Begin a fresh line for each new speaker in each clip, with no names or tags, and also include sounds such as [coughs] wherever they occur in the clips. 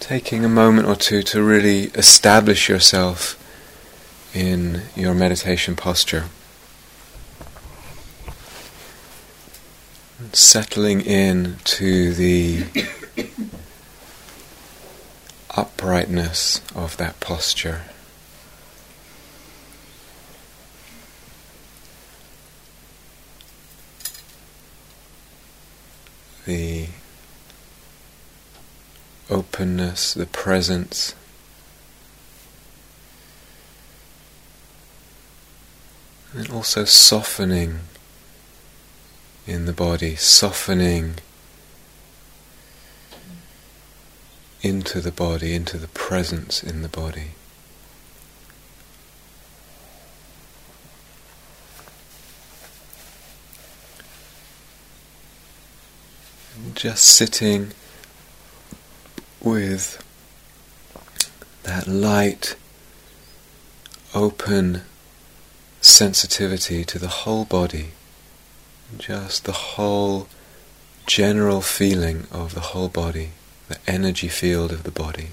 Taking a moment or two to really establish yourself in your meditation posture. Settling in to the [coughs] uprightness of that posture. The openness, the presence. And also softening in the body, softening into the body, into the presence in the body. Just sitting with that light, open sensitivity to the whole body, just the whole general feeling of the whole body, the energy field of the body.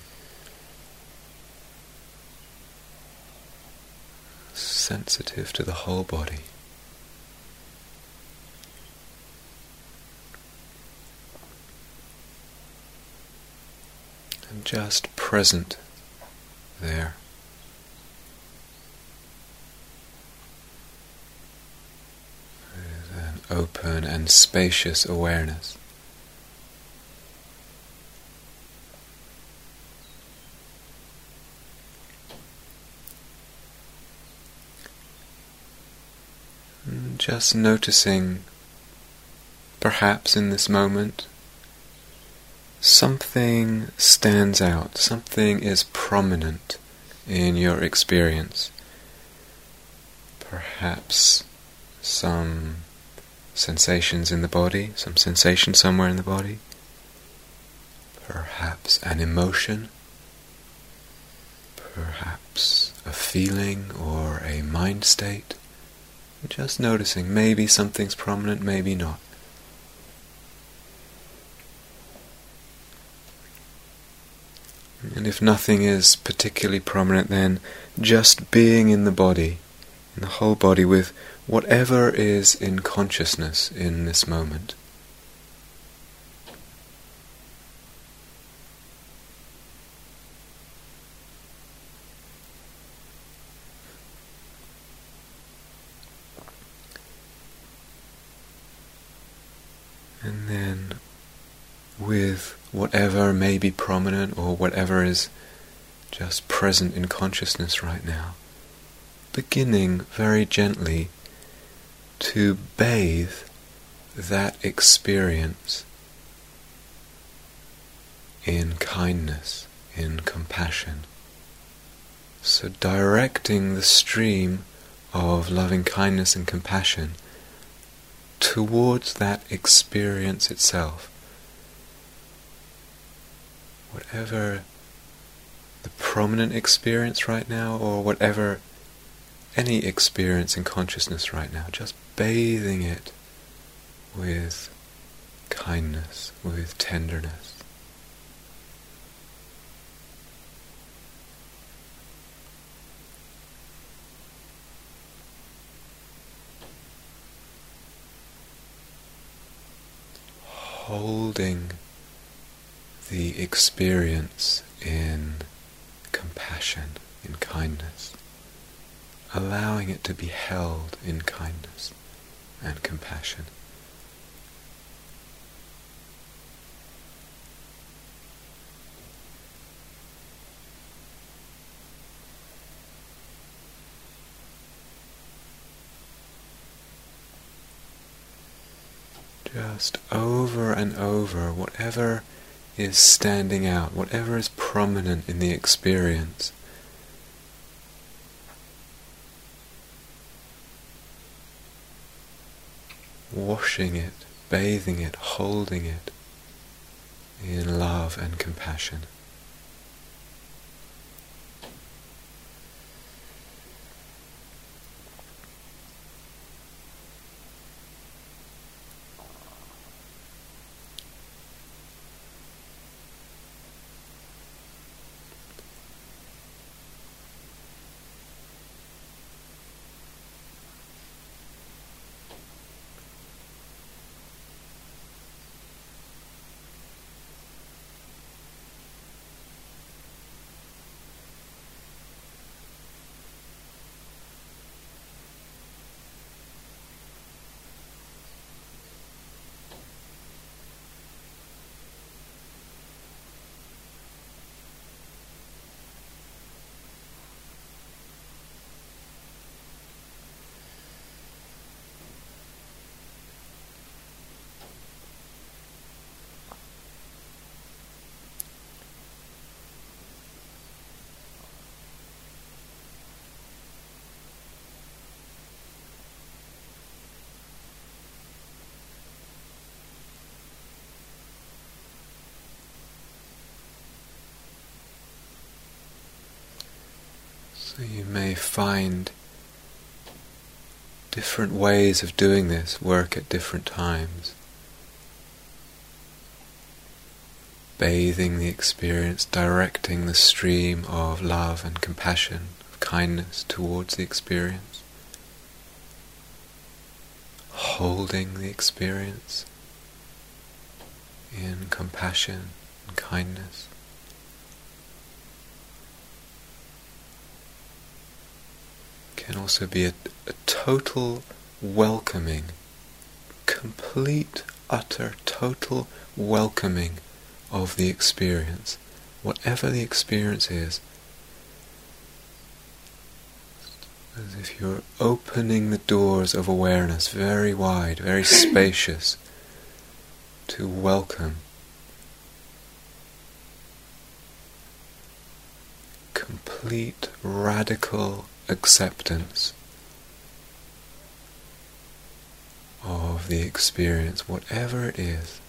Sensitive to the whole body. And just present there. With an open and spacious awareness. Just noticing, perhaps in this moment, something stands out, something is prominent in your experience. Perhaps some sensations in the body, some sensation somewhere in the body. Perhaps an emotion. Perhaps a feeling or a mind state. Just noticing, maybe something's prominent, maybe not. And if nothing is particularly prominent, then just being in the body, in the whole body, with whatever is in consciousness in this moment. And then with whatever may be prominent or whatever is just present in consciousness right now, beginning very gently to bathe that experience in kindness, in compassion. So directing the stream of loving kindness and compassion towards that experience itself whatever the prominent experience right now, or whatever any experience in consciousness right now, just bathing it with kindness, with tenderness. Holding the experience in compassion, in kindness, allowing it to be held in kindness and compassion. Just over and over, whatever is standing out, whatever is prominent in the experience. Washing it, bathing it, holding it in love and compassion. So you may find different ways of doing this work at different times. Bathing the experience, directing the stream of love and compassion, of kindness towards the experience. Holding the experience in compassion and kindness. Can also be a, a total welcoming, complete, utter, total welcoming of the experience, whatever the experience is. As if you're opening the doors of awareness very wide, very [coughs] spacious to welcome complete radical acceptance of the experience, whatever it is.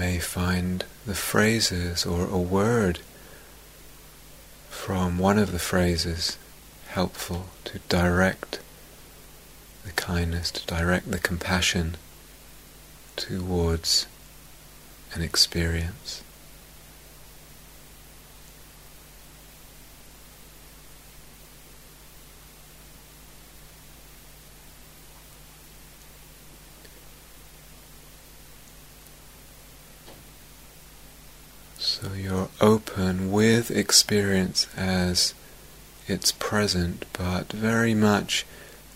may find the phrases or a word from one of the phrases helpful to direct the kindness, to direct the compassion towards an experience. So you're open with experience as it's present, but very much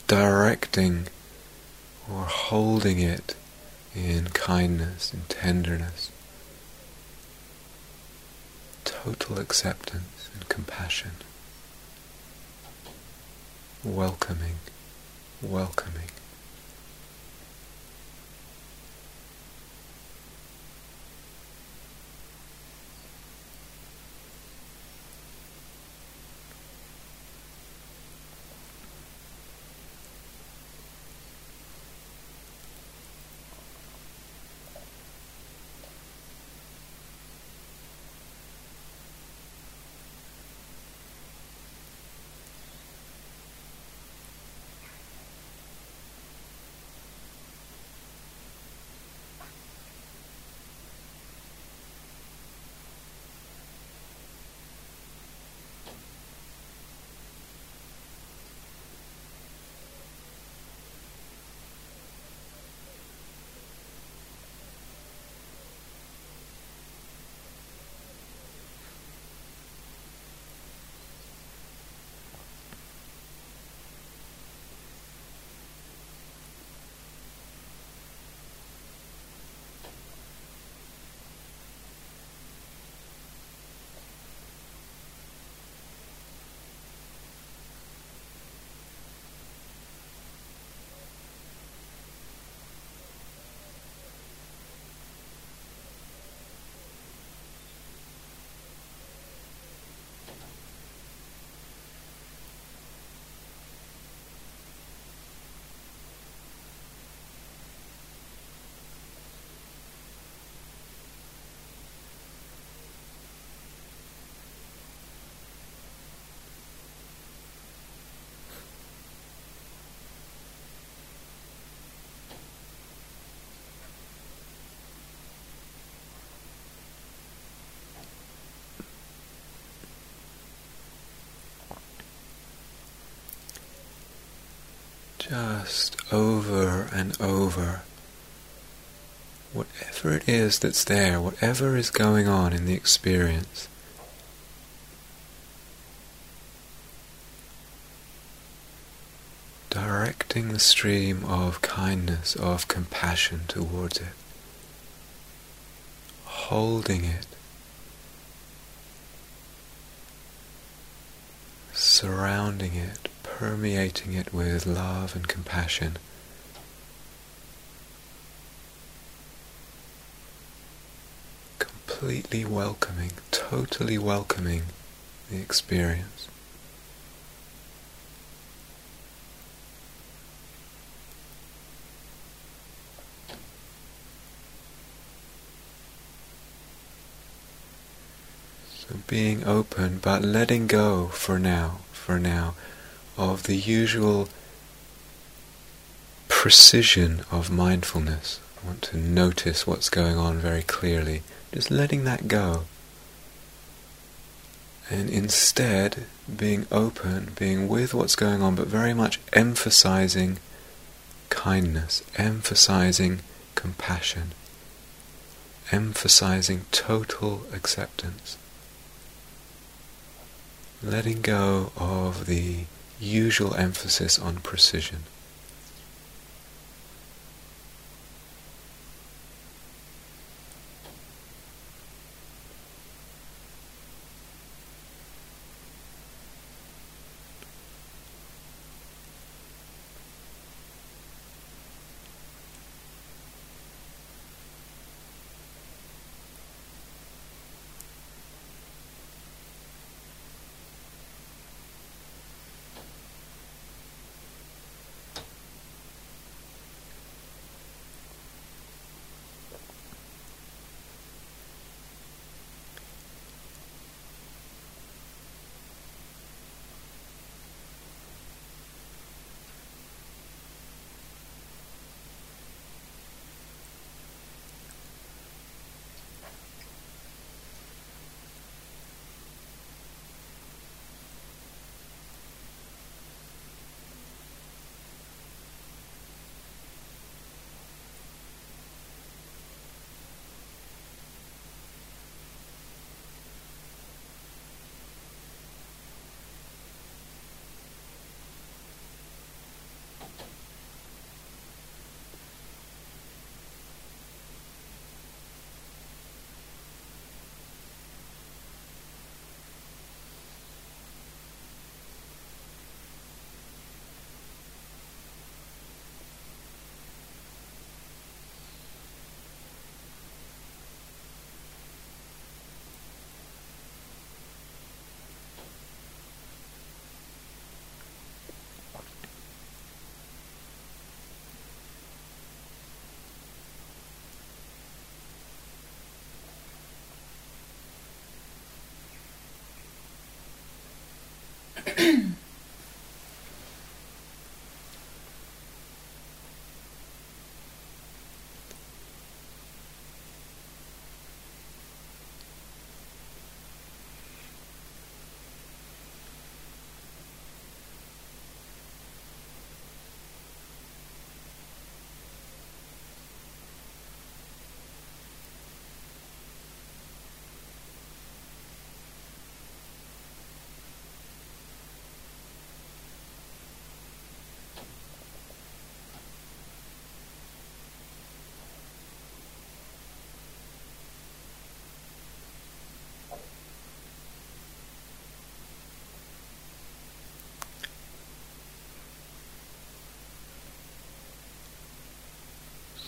directing or holding it in kindness and tenderness, total acceptance and compassion, welcoming, welcoming. just over and over whatever it is that's there, whatever is going on in the experience. Directing the stream of kindness, of compassion towards it, holding it, surrounding it permeating it with love and compassion. Completely welcoming, totally welcoming the experience. So being open but letting go for now, for now, of the usual precision of mindfulness. I want to notice what's going on very clearly. Just letting that go. And instead being open, being with what's going on, but very much emphasizing kindness, emphasizing compassion, emphasizing total acceptance letting go of the usual emphasis on precision.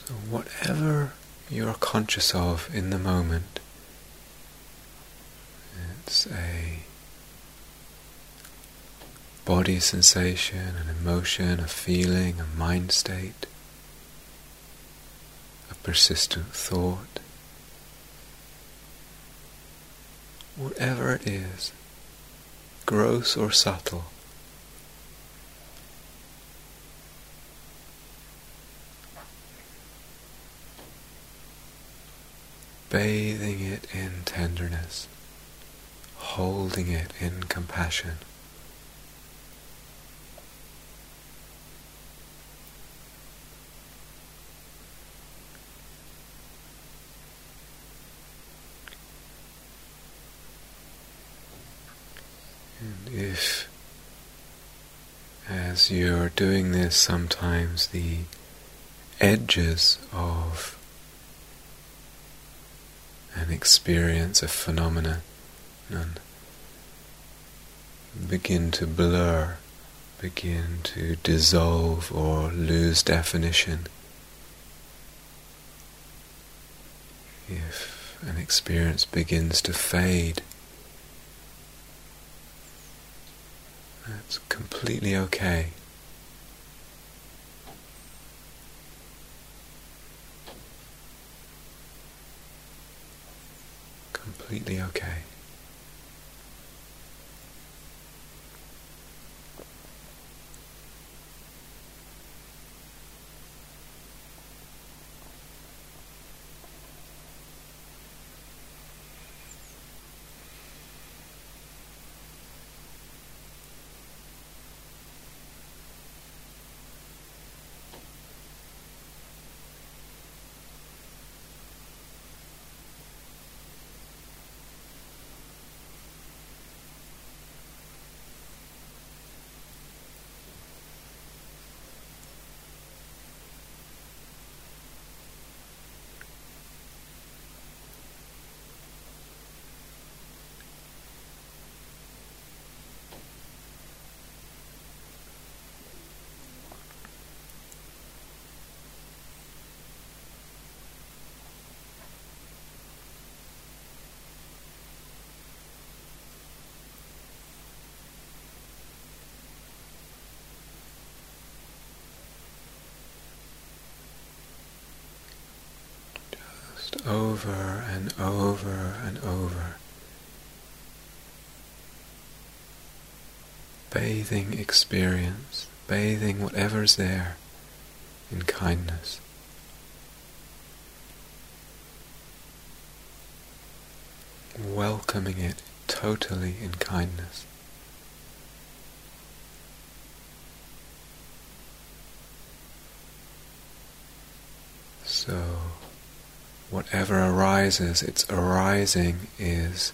So, whatever you're conscious of in the moment, it's a body sensation, an emotion, a feeling, a mind state, a persistent thought. Whatever it is, gross or subtle, bathing it in tenderness, holding it in compassion. And if, as you're doing this, sometimes the edges of an experience, a phenomena, begin to blur, begin to dissolve or lose definition. If an experience begins to fade, that's completely okay. Completely okay. Over and over and over. Bathing experience, bathing whatever's there in kindness. Welcoming it totally in kindness. So whatever arises, its arising is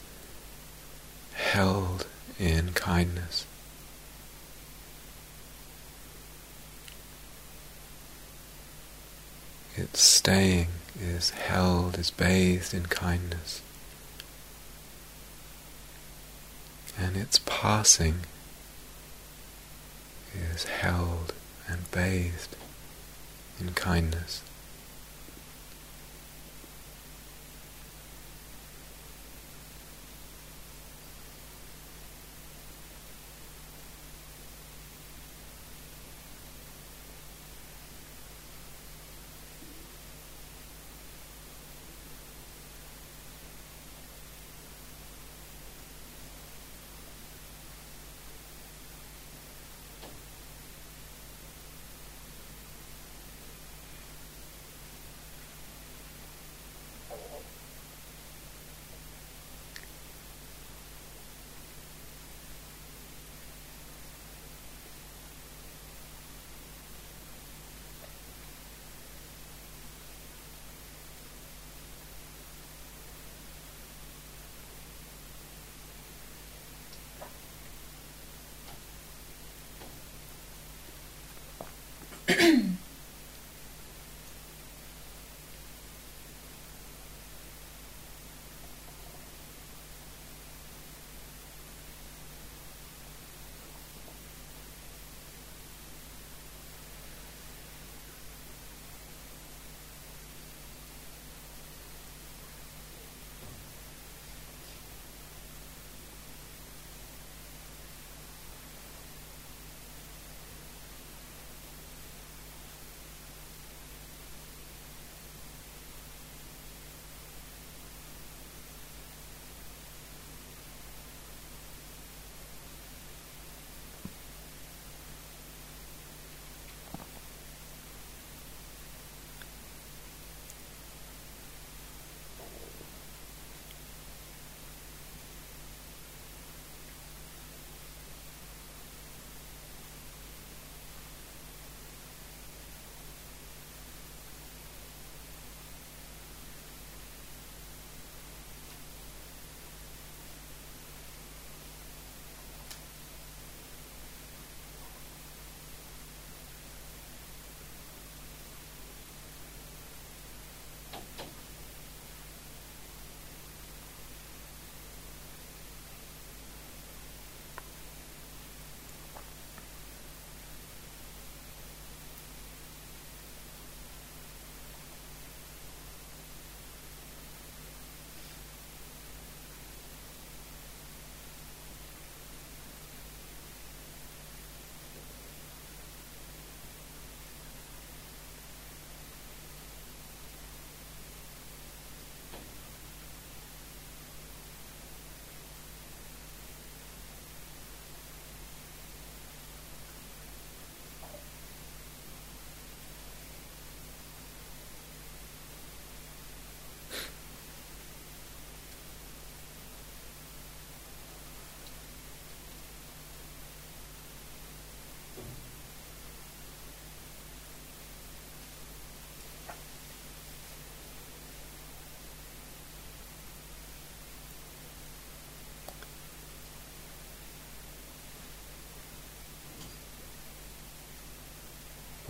held in kindness. Its staying is held, is bathed in kindness. And its passing is held and bathed in kindness. Mm-hmm. [clears throat]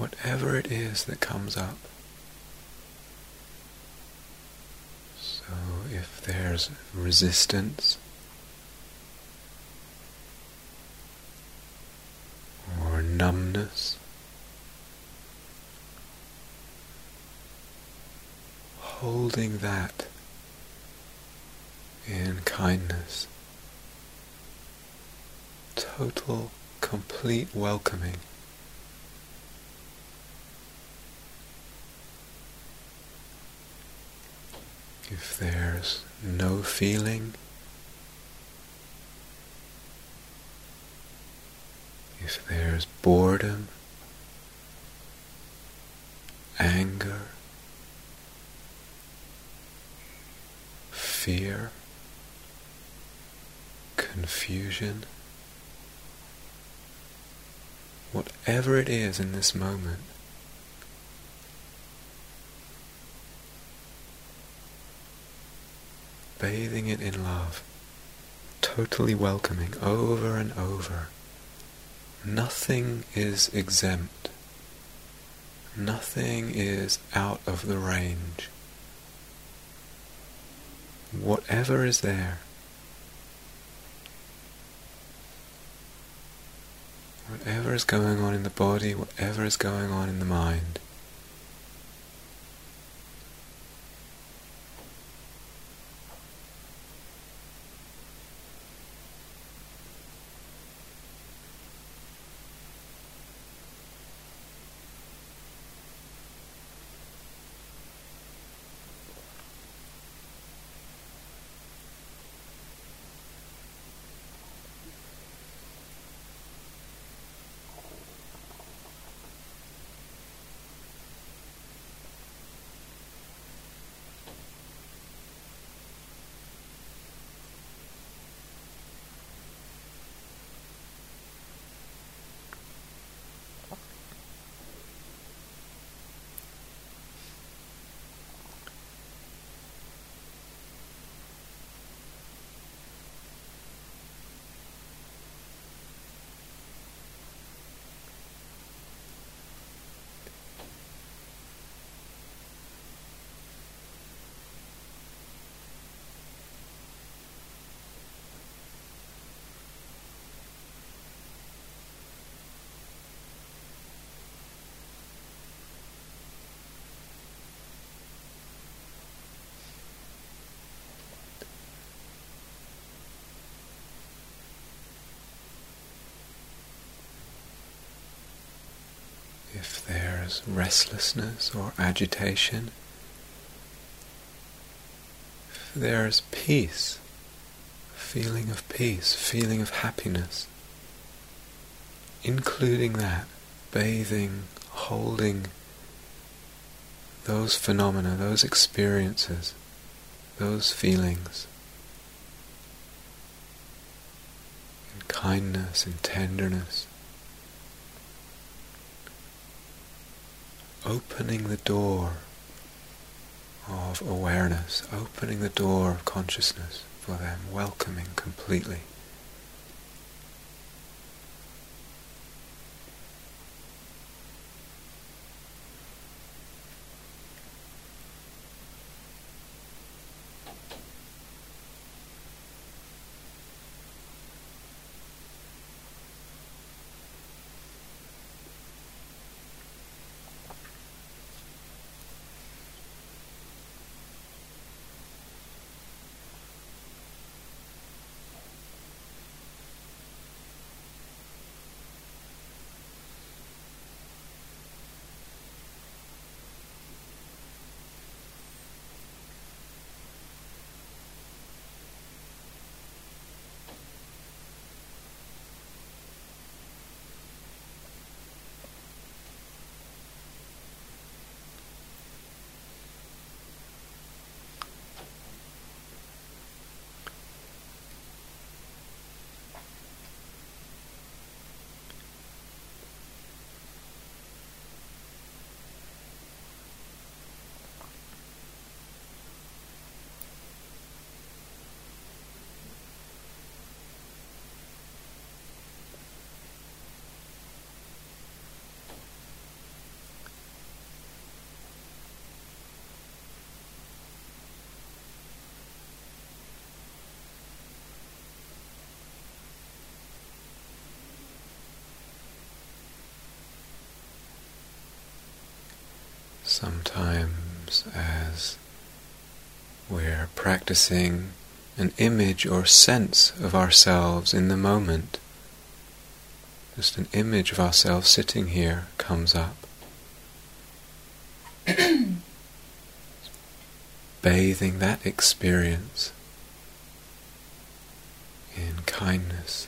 whatever it is that comes up. So if there's resistance, or numbness, holding that in kindness, total, complete welcoming. If there's no feeling, if there's boredom, anger, fear, confusion, whatever it is in this moment, bathing it in love, totally welcoming over and over. Nothing is exempt. Nothing is out of the range. Whatever is there, whatever is going on in the body, whatever is going on in the mind, if restlessness or agitation, if there's peace, feeling of peace, feeling of happiness, including that, bathing, holding those phenomena, those experiences, those feelings. in kindness and tenderness. Opening the door of awareness, opening the door of consciousness for them, welcoming completely. Sometimes, as we're practicing an image or sense of ourselves in the moment, just an image of ourselves sitting here comes up. [coughs] Bathing that experience in kindness.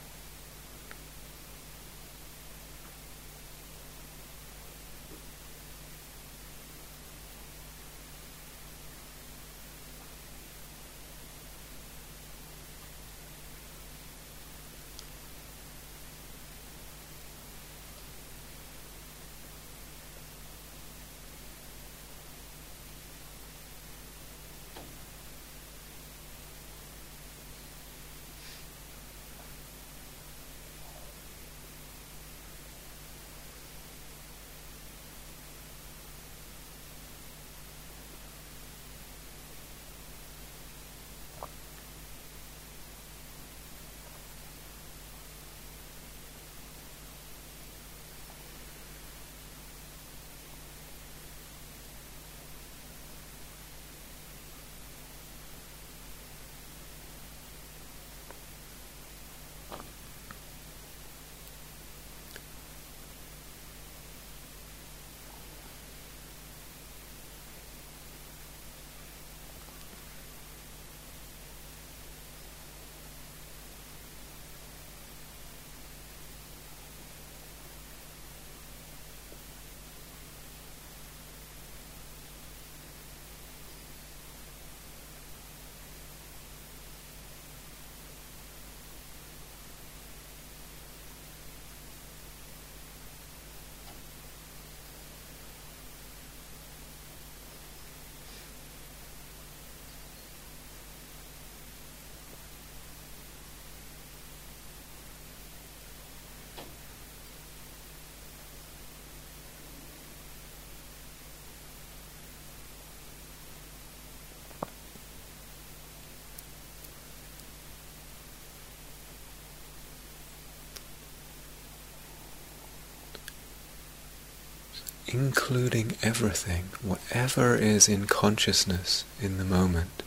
Including everything, whatever is in consciousness in the moment.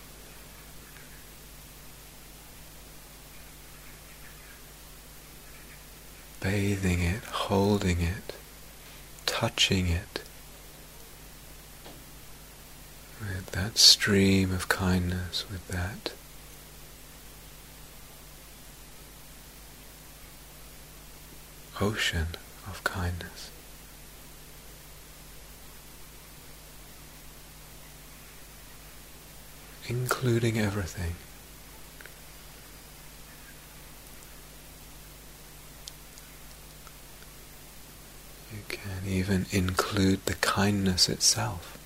Bathing it, holding it, touching it with that stream of kindness, with that ocean of kindness. Including everything. You can even include the kindness itself.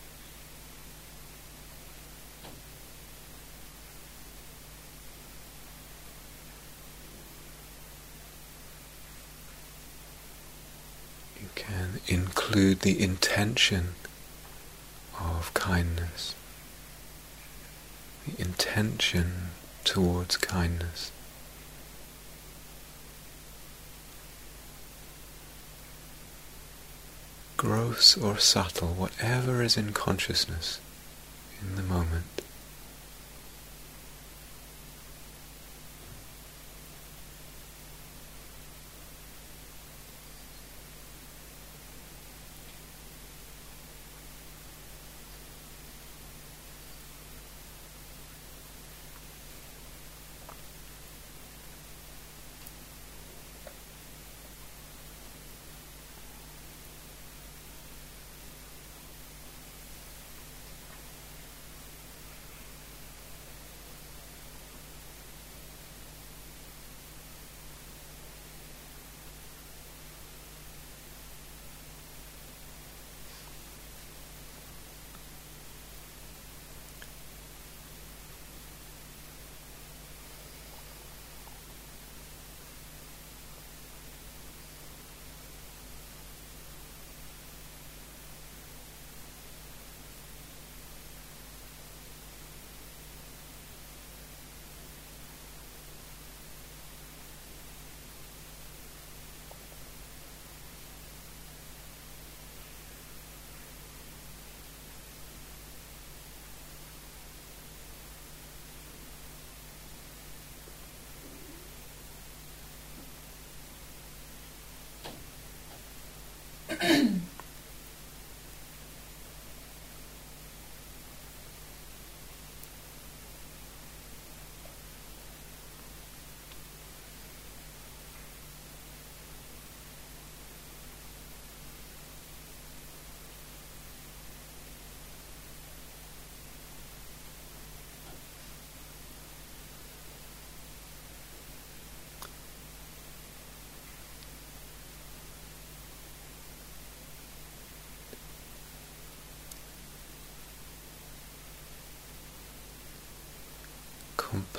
You can include the intention of kindness the intention towards kindness. Gross or subtle, whatever is in consciousness in the moment.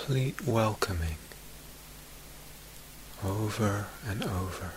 Complete welcoming over and over.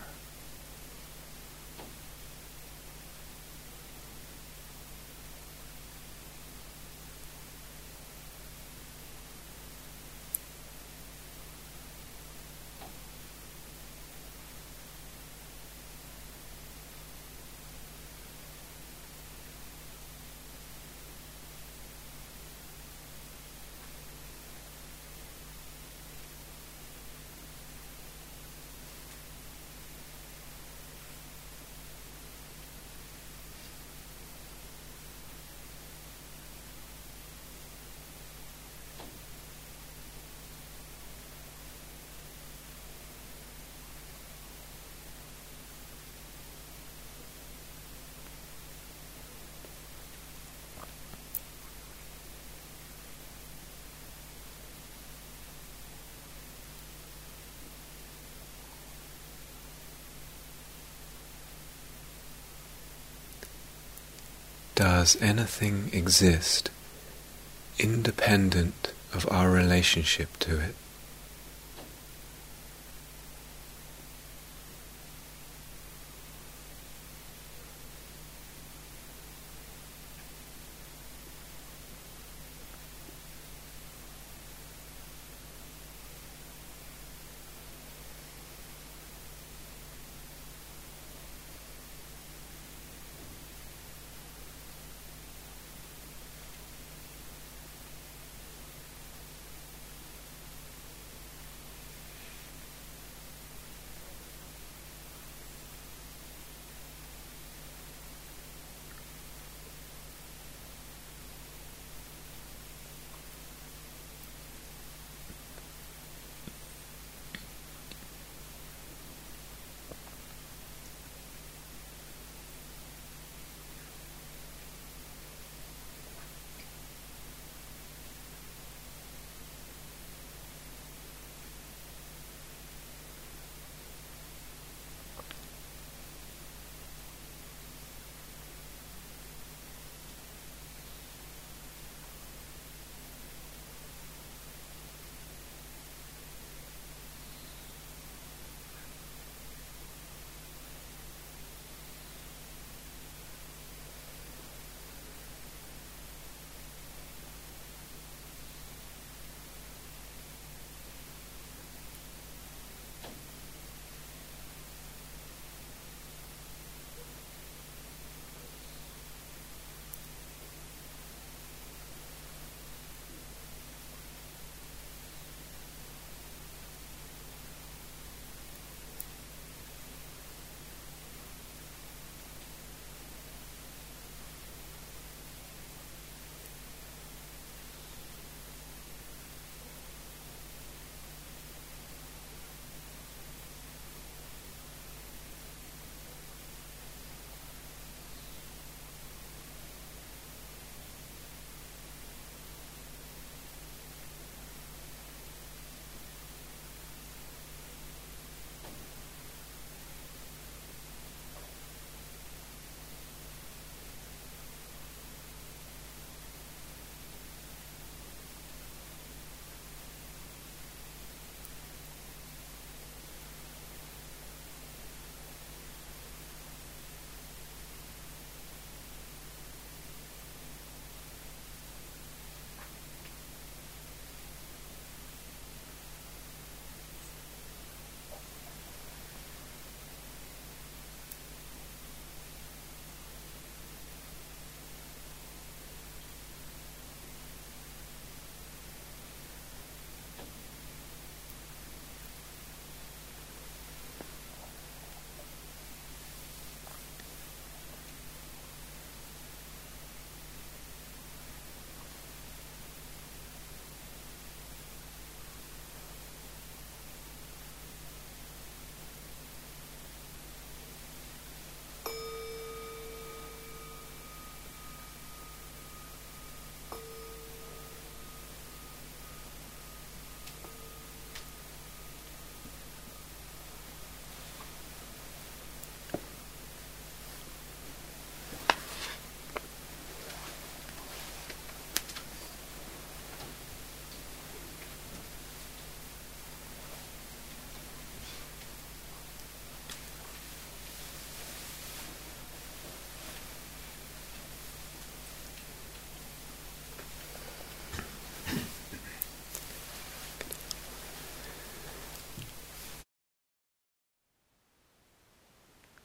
Does anything exist independent of our relationship to it?